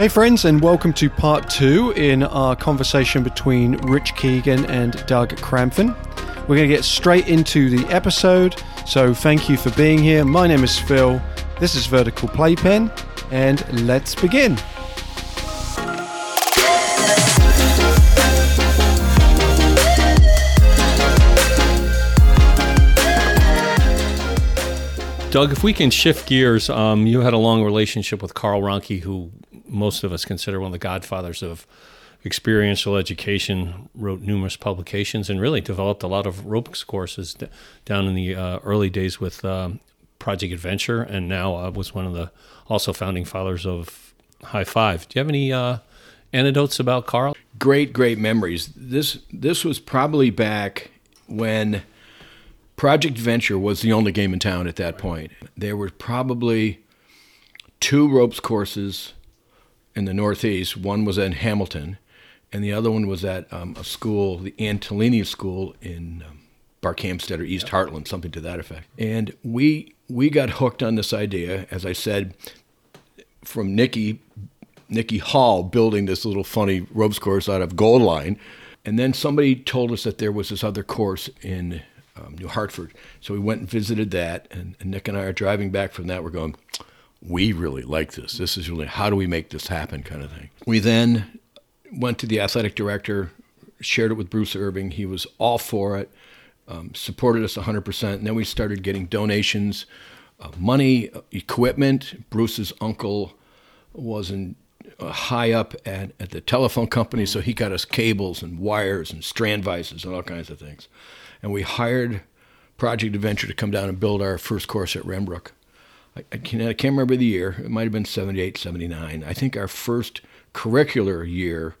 Hey, friends, and welcome to part two in our conversation between Rich Keegan and Doug Crampton. We're going to get straight into the episode, so thank you for being here. My name is Phil, this is Vertical Playpen, and let's begin. Doug, if we can shift gears, um, you had a long relationship with Carl Rohnke, who most of us consider one of the godfathers of experiential education, wrote numerous publications, and really developed a lot of ropes courses d- down in the uh, early days with um, Project Adventure, and now uh, was one of the also founding fathers of High Five. Do you have any uh, anecdotes about Carl? Great, great memories. This this was probably back when Project Venture was the only game in town at that point. There were probably two ropes courses in the Northeast. One was in Hamilton, and the other one was at um, a school, the Antolini School in um, Barkhamsted or East Hartland, something to that effect. And we we got hooked on this idea, as I said, from Nikki Nikki Hall building this little funny ropes course out of Gold Line. And then somebody told us that there was this other course in um, New Hartford. So we went and visited that, and, and, Nick and I are driving back from that. We're going, we really like this. This is really, how do we make this happen kind of thing. We then went to the athletic director, shared it with Bruce Irving. He was all for it, um, supported us 100%. And then we started getting donations, uh, money, uh, equipment. Bruce's uncle was in, uh, high up at, at the telephone company, so he got us cables and wires and strand vices and all kinds of things and we hired Project Adventure to come down and build our first course at Renbrook. I, I, can't, I can't remember the year. It might have been 78, 79. I think our first curricular year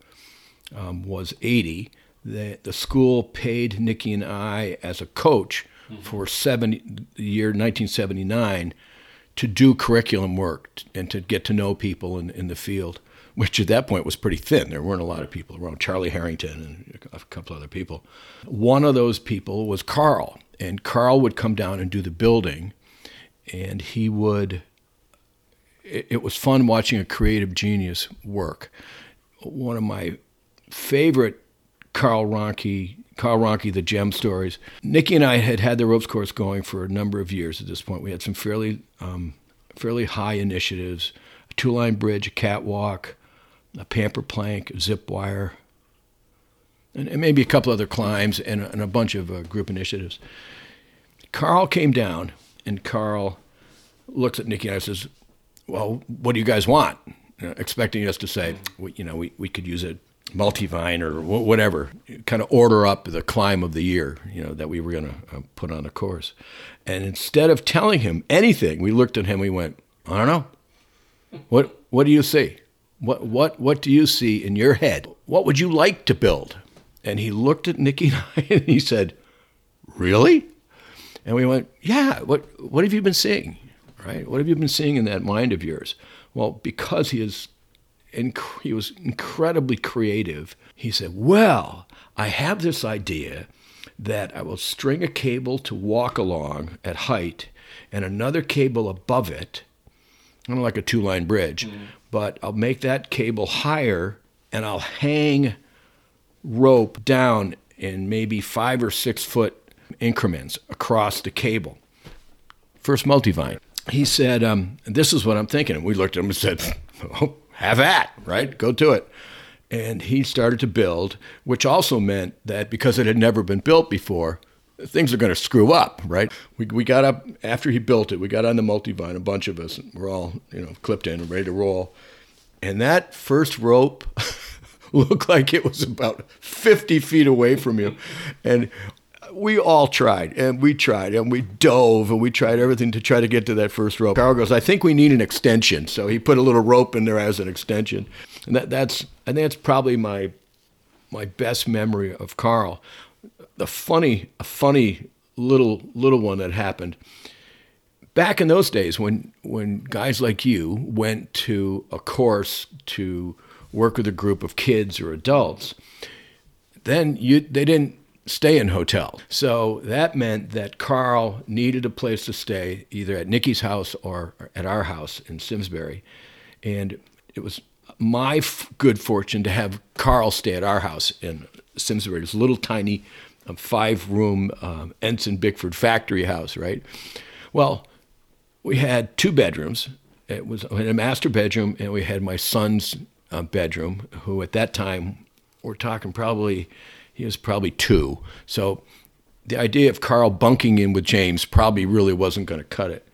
um, was 80. The, the school paid Nikki and I as a coach mm-hmm. for 70, the year 1979 to do curriculum work and to get to know people in, in the field which at that point was pretty thin. There weren't a lot of people around. Charlie Harrington and a couple other people. One of those people was Carl, and Carl would come down and do the building, and he would. It, it was fun watching a creative genius work. One of my favorite Carl Rohnke Carl Rohnke, the gem stories. Nikki and I had had the ropes course going for a number of years at this point. We had some fairly, um, fairly high initiatives, a two-line bridge, a catwalk, a pamper plank, a zip wire, and, maybe a couple other climbs and, and a bunch of uh, group initiatives. Carl came down, and Carl looks at Nikki and I says, "Well, what do you guys want?" You know, expecting us to say, we, you know, we, we could use a multivine or whatever, kind of order up the climb of the year, you know, that we were going to uh, put on the course. And instead of telling him anything, we looked at him. We went, "I don't know. What What do you see?" What, what, what do you see in your head? What would you like to build? And he looked at Nikki and I and he said, Really? And we went, Yeah, what, what have you been seeing? Right? What have you been seeing in that mind of yours? Well, because he is inc- he was incredibly creative, he said, Well, I have this idea that I will string a cable to walk along at height and another cable above it, kind of like a two line bridge, mm-hmm but I'll make that cable higher and I'll hang rope down in maybe five or six foot increments across the cable. First multivine. He said, um, This is what I'm thinking. And we looked at him and said, oh, Have at, right? Go to it. And he started to build, which also meant that because it had never been built before, things are going to screw up, right? We, we got up after he built it. We got on the multivine, a bunch of us. And we're all you know clipped in and ready to roll. And that first rope looked like it was about 50 feet away from you, and we all tried and we tried and we dove and we tried everything to try to get to that first rope. Carl goes, I think we need an extension. So he put a little rope in there as an extension. And that, that's, I think that's probably my, my best memory of Carl the funny, a funny little little one that happened back in those days when when guys like you went to a course to work with a group of kids or adults, then you they didn't stay in hotels. So that meant that Carl needed a place to stay, either at Nikki's house or at our house in Simsbury, and it was my f- good fortune to have Carl stay at our house in Simsbury, this little tiny um, five room um, Ensign Bickford factory house, right? Well, we had two bedrooms. It was had a master bedroom, and we had my son's uh, bedroom, who at that time, we're talking probably, he was probably two. So the idea of Carl bunking in with James probably really wasn't going to cut it.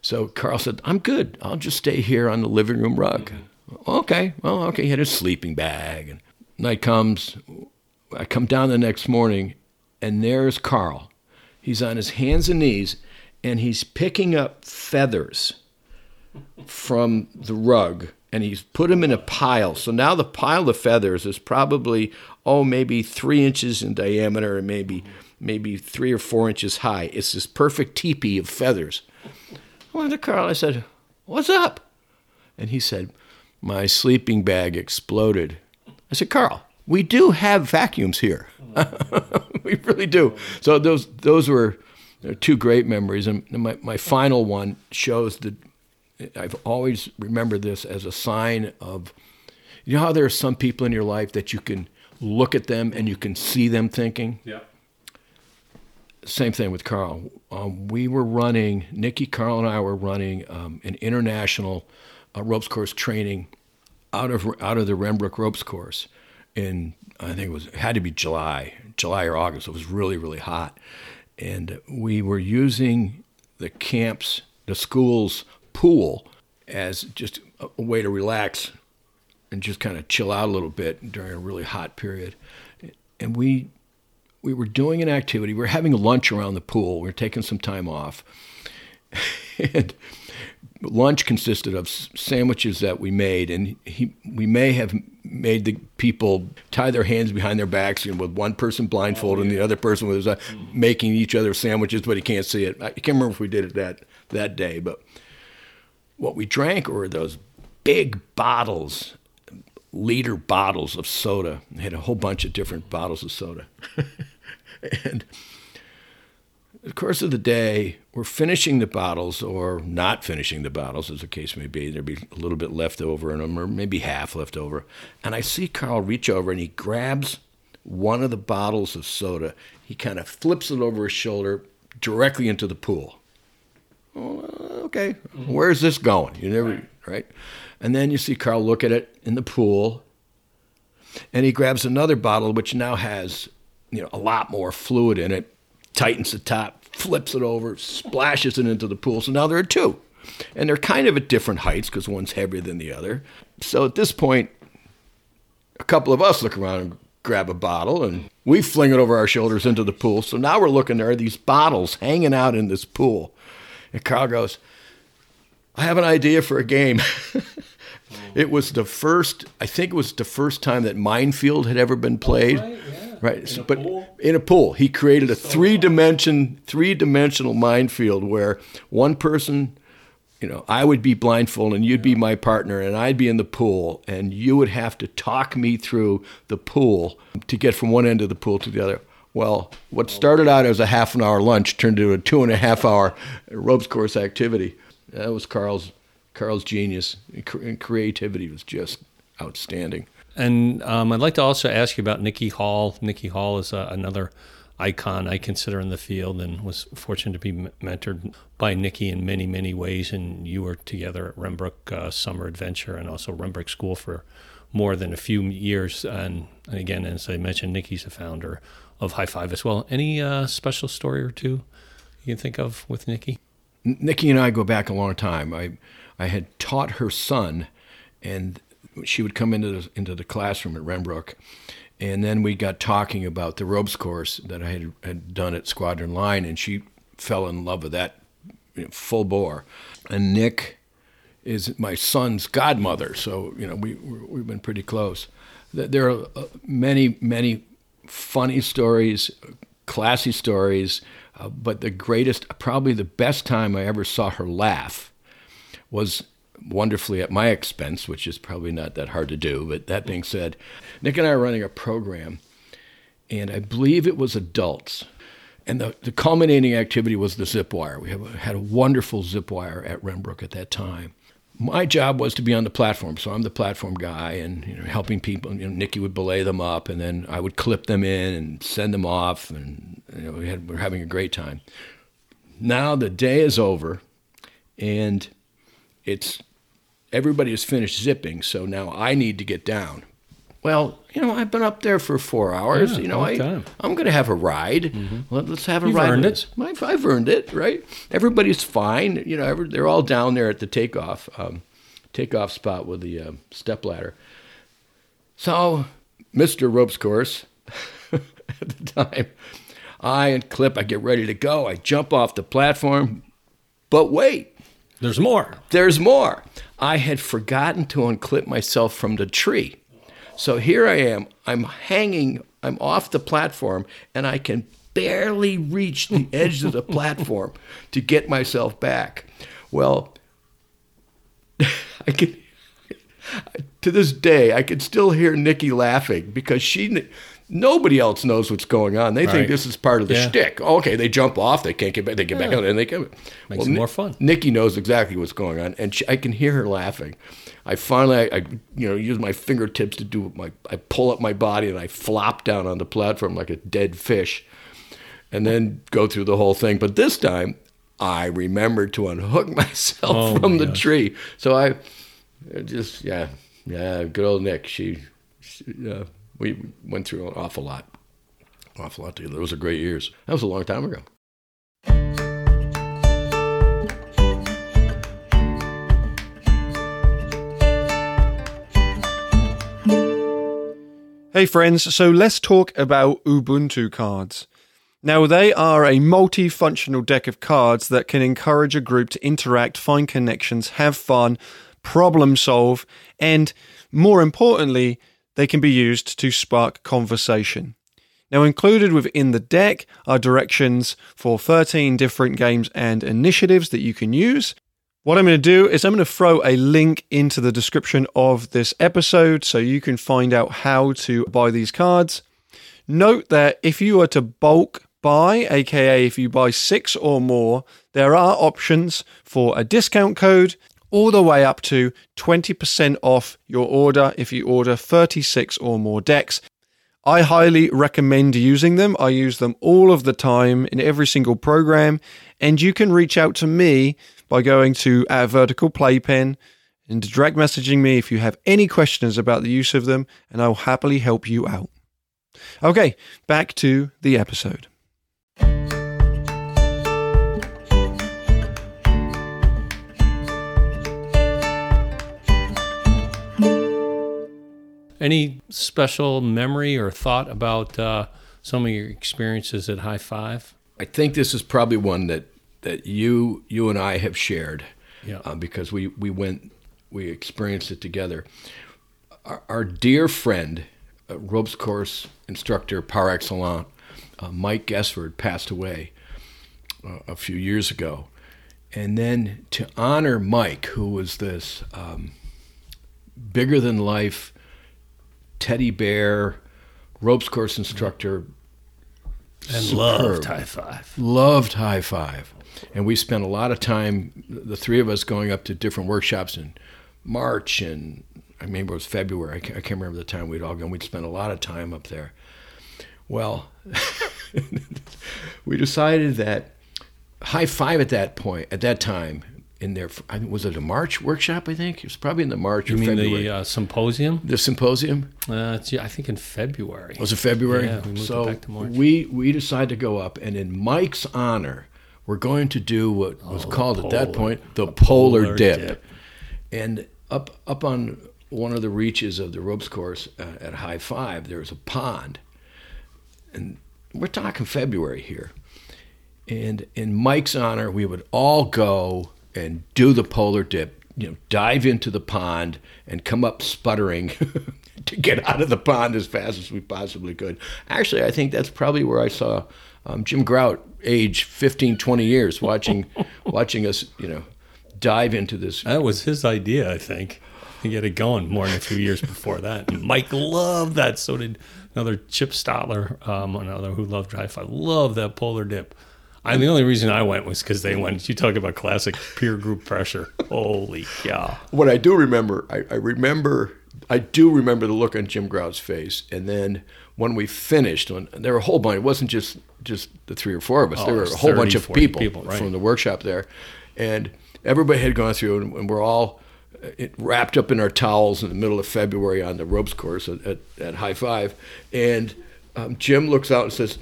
So Carl said, I'm good. I'll just stay here on the living room rug. Mm-hmm. Okay. Well, okay. He had his sleeping bag. And night comes. I come down the next morning, and there's Carl. He's on his hands and knees, and he's picking up feathers from the rug, and he's put them in a pile. So now the pile of feathers is probably, oh, maybe three inches in diameter and maybe maybe three or four inches high. It's this perfect teepee of feathers. I went to Carl. I said, What's up? And he said, My sleeping bag exploded. I said, Carl, we do have vacuums here. we really do. So those those were two great memories. And my, my final one shows that I've always remembered this as a sign of, you know how there are some people in your life that you can look at them and you can see them thinking? Yeah. Same thing with Carl. Um, we were running, Nikki, Carl, and I were running um, an international uh, ropes course training out of out of the Renbrook ropes course in I think it was it had to be July, July or August. It was really really hot, and we were using the camps, the school's pool, as just a way to relax and just kind of chill out a little bit during a really hot period. And we we were doing an activity. We were having lunch around the pool. We were taking some time off. and lunch consisted of sandwiches that we made, and he, we may have made the people tie their hands behind their backs, and with one person blindfolded and the other person was uh, making each other sandwiches, but he can't see it. I can't remember if we did it that that day, but what we drank were those big bottles liter bottles of soda. They had a whole bunch of different bottles of soda. and the course of the day, we're finishing the bottles or not finishing the bottles, as the case may be. There'd be a little bit left over in them, or maybe half left over. And I see Carl reach over and he grabs one of the bottles of soda. He kind of flips it over his shoulder directly into the pool. Well, okay, mm-hmm. where's this going? You never, right. right? And then you see Carl look at it in the pool, and he grabs another bottle which now has you know a lot more fluid in it, tightens the top, flips it over, splashes it into the pool. So now there are two, and they're kind of at different heights because one's heavier than the other. So at this point, a couple of us look around and grab a bottle and we fling it over our shoulders into the pool. So now we're looking, there are these bottles hanging out in this pool. And Carl goes, I have an idea for a game. it was the first, I think it was the first time that Minefield had ever been played. Right, yeah. Right, so, but pool? in a pool, he created a so three dimension, three dimensional minefield where one person, you know, I would be blindfolded and you'd yeah. be my partner, and I'd be in the pool, and you would have to talk me through the pool to get from one end of the pool to the other. Well, what started out as a half an hour lunch turned into a two and a half hour ropes course activity. That was Carl's Carl's genius and creativity was just outstanding. And um, I'd like to also ask you about Nikki Hall. Nikki Hall is uh, another icon I consider in the field, and was fortunate to be mentored by Nikki in many, many ways. And you were together at Renbrook uh, Summer Adventure and also Renbrook School for more than a few years. And, and again, as I mentioned, Nikki's a founder of High Five as well. Any uh, special story or two you can think of with Nikki? Nikki and I go back a long time. I I had taught her son, and she would come into the, into the classroom at Renbrook, and then we got talking about the ropes course that I had, had done at Squadron Line, and she fell in love with that you know, full bore. And Nick is my son's godmother, so you know we we've been pretty close. There are uh, many many funny stories, classy stories, uh, but the greatest, probably the best time I ever saw her laugh was wonderfully at my expense, which is probably not that hard to do. But that being said, Nick and I are running a program, and I believe it was adults. And the, the culminating activity was the zip wire. We have, had a wonderful zip wire at Renbrook at that time. My job was to be on the platform. So I'm the platform guy and you know, helping people. You know, Nikki would belay them up, and then I would clip them in and send them off, and you know, we had we we're having a great time. Now the day is over, and it's everybody has finished zipping. So now I need to get down. Well, you know, I've been up there for four hours. Yeah, you know, I, time. I'm going to have a ride. Let, us have a You've ride. earned it. I've, I've earned it, right? Everybody's fine. You know, every, they're all down there at the takeoff um, takeoff spot with the uh, step ladder. So, Mr. Ropes Course, at the time, I and Clip, I get ready to go. I jump off the platform, but wait, There's more. there's more. I had forgotten to unclip myself from the tree. So here I am. I'm hanging, I'm off the platform, and I can barely reach the edge of the platform to get myself back. Well, I can. To this day, I can still hear Nikki laughing because she, nobody else knows what's going on. They think this is part of the Yeah. shtick. Okay, they jump off, they can't get back, they get back on, and they come. Makes it more fun. Nikki knows exactly what's going on, and she, I can hear her laughing. I finally, I, I, you know, use my fingertips to do my. I pull up my body and I flop down on the platform like a dead fish, and then go through the whole thing. But this time, I remembered to unhook myself Oh, from my the gosh. tree. So I, just yeah, yeah, good old Nick. She, she uh, we went through an awful lot, awful lot together. Those were great years. That was a long time ago. Hey friends, so let's talk about Ubuntu cards. Now, they are a multifunctional deck of cards that can encourage a group to interact, find connections, have fun, problem solve, and more importantly, they can be used to spark conversation. Now, included within the deck are directions for 13 different games and initiatives that you can use. What I'm going to do is I'm going to throw a link into the description of this episode so you can find out how to buy these cards. Note that if you are to bulk buy, aka if you buy six or more, there are options for a discount code all the way up to 20% off your order if you order 36 or more decks. I highly recommend using them. I use them all of the time in every single program, and you can reach out to me by going to our vertical playpen and direct messaging me if you have any questions about the use of them, and I'll happily help you out. Okay, back to the episode. Any special memory or thought about uh, some of your experiences at High Five? I think this is probably one that, that you you and I have shared, Yeah. uh, because we we went we experienced it together. Our, our dear friend, uh, ropes course instructor par excellence, uh, Mike Gessford passed away uh, a few years ago, and then to honor Mike, who was this um, bigger than life teddy bear ropes course instructor And Superb. loved High Five. loved high five and we spent a lot of time the three of us going up to different workshops in march and i mean it was february i can't, I can't remember the time we'd all go we'd spent a lot of time up there well we decided that high five at that point at that time in think, was it a march workshop i think it was probably in the march You or mean february the uh, symposium? the symposium Uh, I think in February. was it February? Yeah, we so back to March. we we decided to go up, and in Mike's honor, we're going to do what was called at that point the polar, polar dip. dip. And up up on one of the reaches of the ropes course uh, at High Five, there's a pond, and we're talking February here. And in Mike's honor, we would all go and do the polar dip, you know, dive into the pond and come up sputtering to get out of the pond as fast as we possibly could. Actually, I think that's probably where I saw um, Jim Grout age 15, 20 years watching watching us, you know, dive into this. That was his idea, I think. He get it going more than a few years before that. And Mike loved that. So did another Chip Stotler, um, another who loved High Five. Loved that polar dip. I the only reason I went was because they went. You talk about classic peer group pressure. Holy cow! What I do remember, I, I remember, I do remember the look on Jim Grout's face, and then when we finished, when there were a whole bunch, it wasn't just just the three or four of us. Oh, there were a whole 30, bunch of people, people, right. from the workshop there, and everybody had gone through, and, and we're all uh, wrapped up in our towels in the middle of February on the ropes course at, at, at High Five, and um, Jim looks out and says,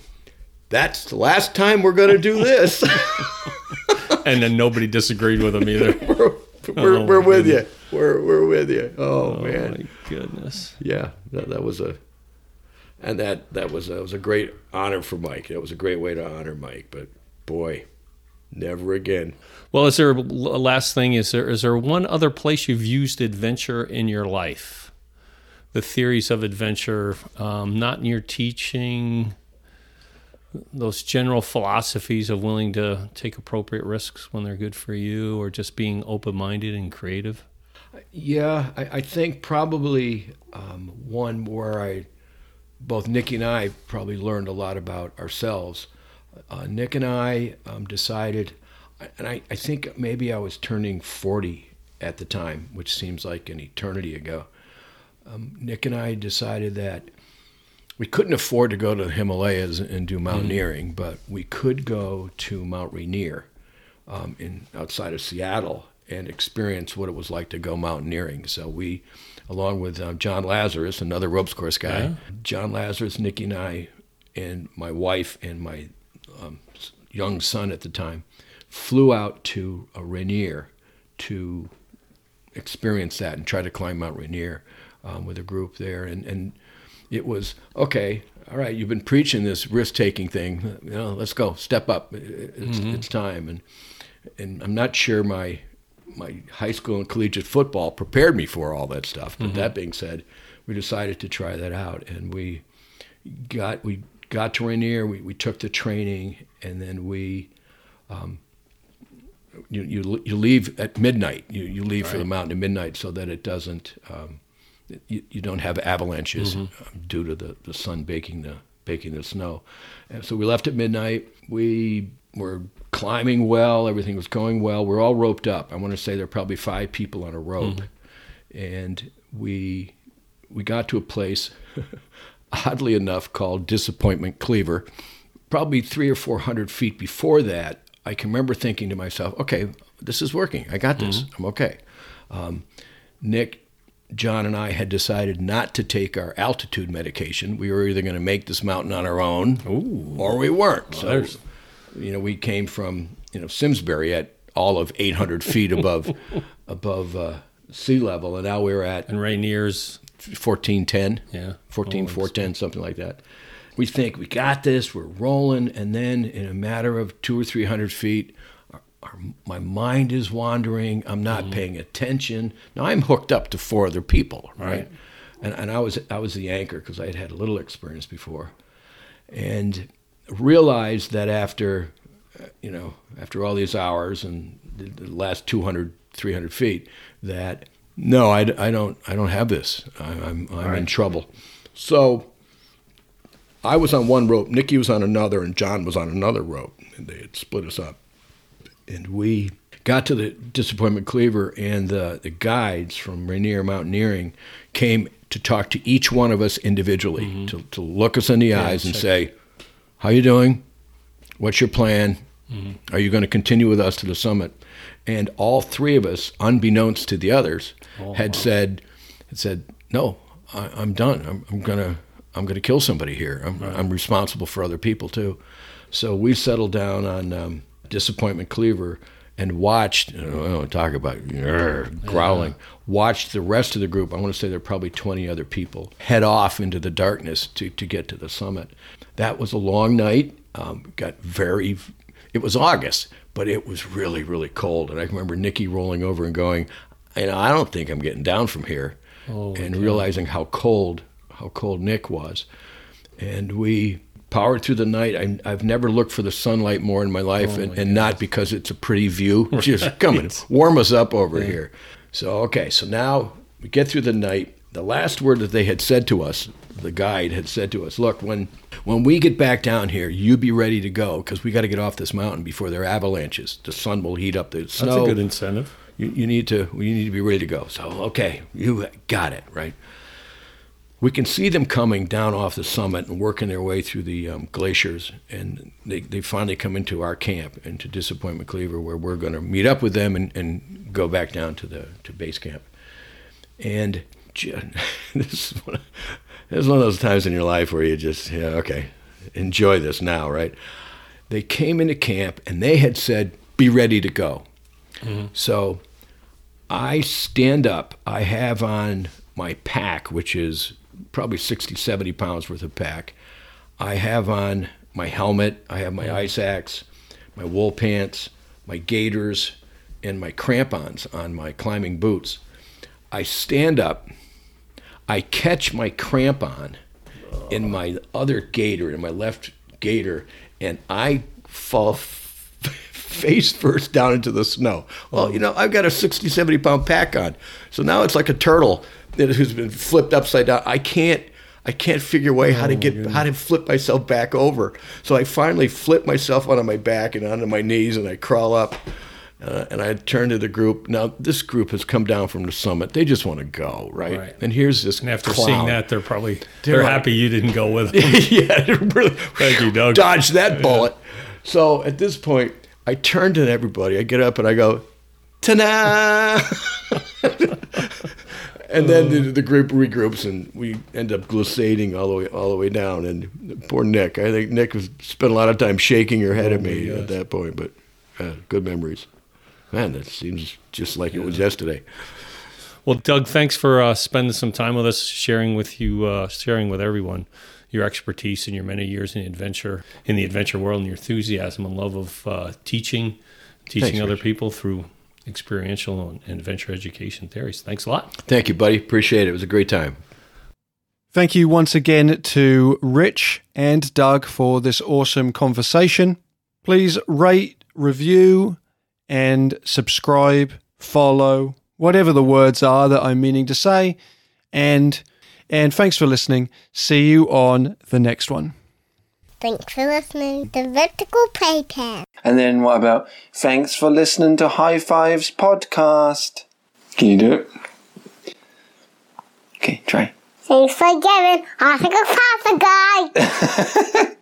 "That's the last time we're going to do this." And then nobody disagreed with him either. we're we're, Oh, we're with you. We're we're with you. Oh, Oh man, my goodness! yeah, that, that was a, and that that was that was a great honor for Mike. That was a great way to honor Mike. But boy, never again. Well, is there a last thing? Is there is there one other place you've used adventure in your life? The theories of adventure, um, not in your teaching. Those general philosophies of willing to take appropriate risks when they're good for you, or just being open minded and creative. Yeah, I, I think probably um, one where I, both Nick and I probably learned a lot about ourselves. Uh, Nick and I um, decided, and I, I think maybe I was turning 40 at the time, which seems like an eternity ago. Um, Nick and I decided that we couldn't afford to go to the Himalayas and do mountaineering, but we could go to Mount Rainier um, in outside of Seattle and experience what it was like to go mountaineering. So we, along with uh, John Lazarus, another ropes course guy, Yeah. John Lazarus, Nikki and I, and my wife and my um, young son at the time, flew out to uh, Rainier to experience that and try to climb Mount Rainier um, with a group there. And, and it was okay. All right, you've been preaching this risk-taking thing. You know, let's go, step up. It's, it's time. And and I'm not sure my my high school and collegiate football prepared me for all that stuff. But that being said, we decided to try that out, and we got we got to Rainier. We we took the training, and then we. Um, you, you you leave at midnight. You you leave for the mountain at midnight so that it doesn't um, you, you don't have avalanches um, due to the, the sun baking the baking the snow. And so we left at midnight. We were climbing well. Everything was going well. We're all roped up. I want to say there are probably five people on a rope, and we we got to a place, oddly enough, called Disappointment Cleaver. Probably three or four hundred feet before that, I can remember thinking to myself, "Okay, this is working. I got this. I'm okay." Um, Nick, John, and I had decided not to take our altitude medication. We were either going to make this mountain on our own, or we weren't. so, there's- you know, we came from you know Simsbury at all of 800 feet above above uh, sea level, and now we're at And Rainier's, 1410, yeah, 14, Oh, 410, something like that. We think we got this, we're rolling, and then in a matter of two or three hundred feet, our, my mind is wandering. I'm not Mm-hmm. paying attention. Now I'm hooked up to four other people, right? Right. And, and I was I was the anchor because I had had a little experience before, and realized that after, uh, you know, after all these hours and the, the last 200, 300 feet, that no, I, I don't I don't have this. I, I'm I'm in trouble. So I was on one rope, Nikki was on another, and John was on another rope, and they had split us up. And we got to the disappointment cleaver, and the, the guides from Rainier Mountaineering came to talk to each one of us individually, to, to look us in the eyes and say, "How you doing? What's your plan? Are you going to continue with us to the summit?" And all three of us, unbeknownst to the others, had said, had said, "No, I, I'm done. I'm, I'm gonna, I'm gonna kill somebody here. I'm, I'm responsible for other people too." So we settled down on um, disappointment cleaver and watched. You know, I don't talk about growling. Watched the rest of the group. I want to say there were probably 20 other people head off into the darkness to to get to the summit. That was a long night. Um, got very. It was August, but it was really really cold. And I remember Nikki rolling over and going, "You know, I don't think I'm getting down from here," Oh, and realizing how cold how cold Nick was and we powered through the night. I, I've never looked for the sunlight more in my life, oh and, and not because it's a pretty view. Just come and warm us up over here. So okay, so now we get through the night, the last word that they had said to us, the guide had said to us, "Look, when when we get back down here, you be ready to go because we got to get off this mountain before there are avalanches. The sun will heat up the snow. That's a good incentive. You, you need to you need to be ready to go. So okay, you got it right. We can see them coming down off the summit and working their way through the um, glaciers, and they, they finally come into our camp into Disappointment Cleaver, where we're going to meet up with them and, and go back down to the to base camp. And this is one of, this is one of those times in your life where you just yeah okay enjoy this now right. They came into camp and they had said be ready to go. So I stand up. I have on my pack, which is probably 60, 70 pounds worth of pack. I have on my helmet. I have my ice axe, my wool pants, my gaiters, and my crampons on my climbing boots. I stand up. I catch my crampon in my other gaiter, in my left gaiter, and I fall face first down into the snow. Well, you know, I've got a 60, 70 pound pack on. So now it's like a turtle that has been flipped upside down. I can't I can't figure a way how to get how to flip myself back over. So I finally flip myself onto my back and onto my knees and I crawl up. Uh, and I turn to the group. Now this group has come down from the summit. They just want to go, right? Right. And here's this And after clown. seeing that, they're probably They're they're, like- happy you didn't go with them. yeah, really Thank you, Doug. dodge that bullet. So at this point, I turn to everybody. I get up and I go, ta and then the, the group regroups and we end up glissading all the way all the way down. And poor Nick, I think Nick was spent a lot of time shaking her head at me gosh. at that point. But uh, good memories. Man, that seems just like it was yesterday. Well, Doug, thanks for uh, spending some time with us, sharing with you, uh, sharing with everyone your expertise and your many years in adventure, in the adventure world, and your enthusiasm and love of uh, teaching, teaching Thanks, other Rich. people through experiential and adventure education theories. Thanks a lot. Thank you, buddy. Appreciate it. It was a great time. Thank you once again to Rich and Doug for this awesome conversation. Please rate, review, and subscribe, follow, whatever the words are that I'm meaning to say. And and thanks for listening. See you on the next one. Thanks for listening to Vertical Playpen. And then what about thanks for listening to High Fives podcast? Can you do it? Okay, try. Thanks for giving Oscar Pasta Guy.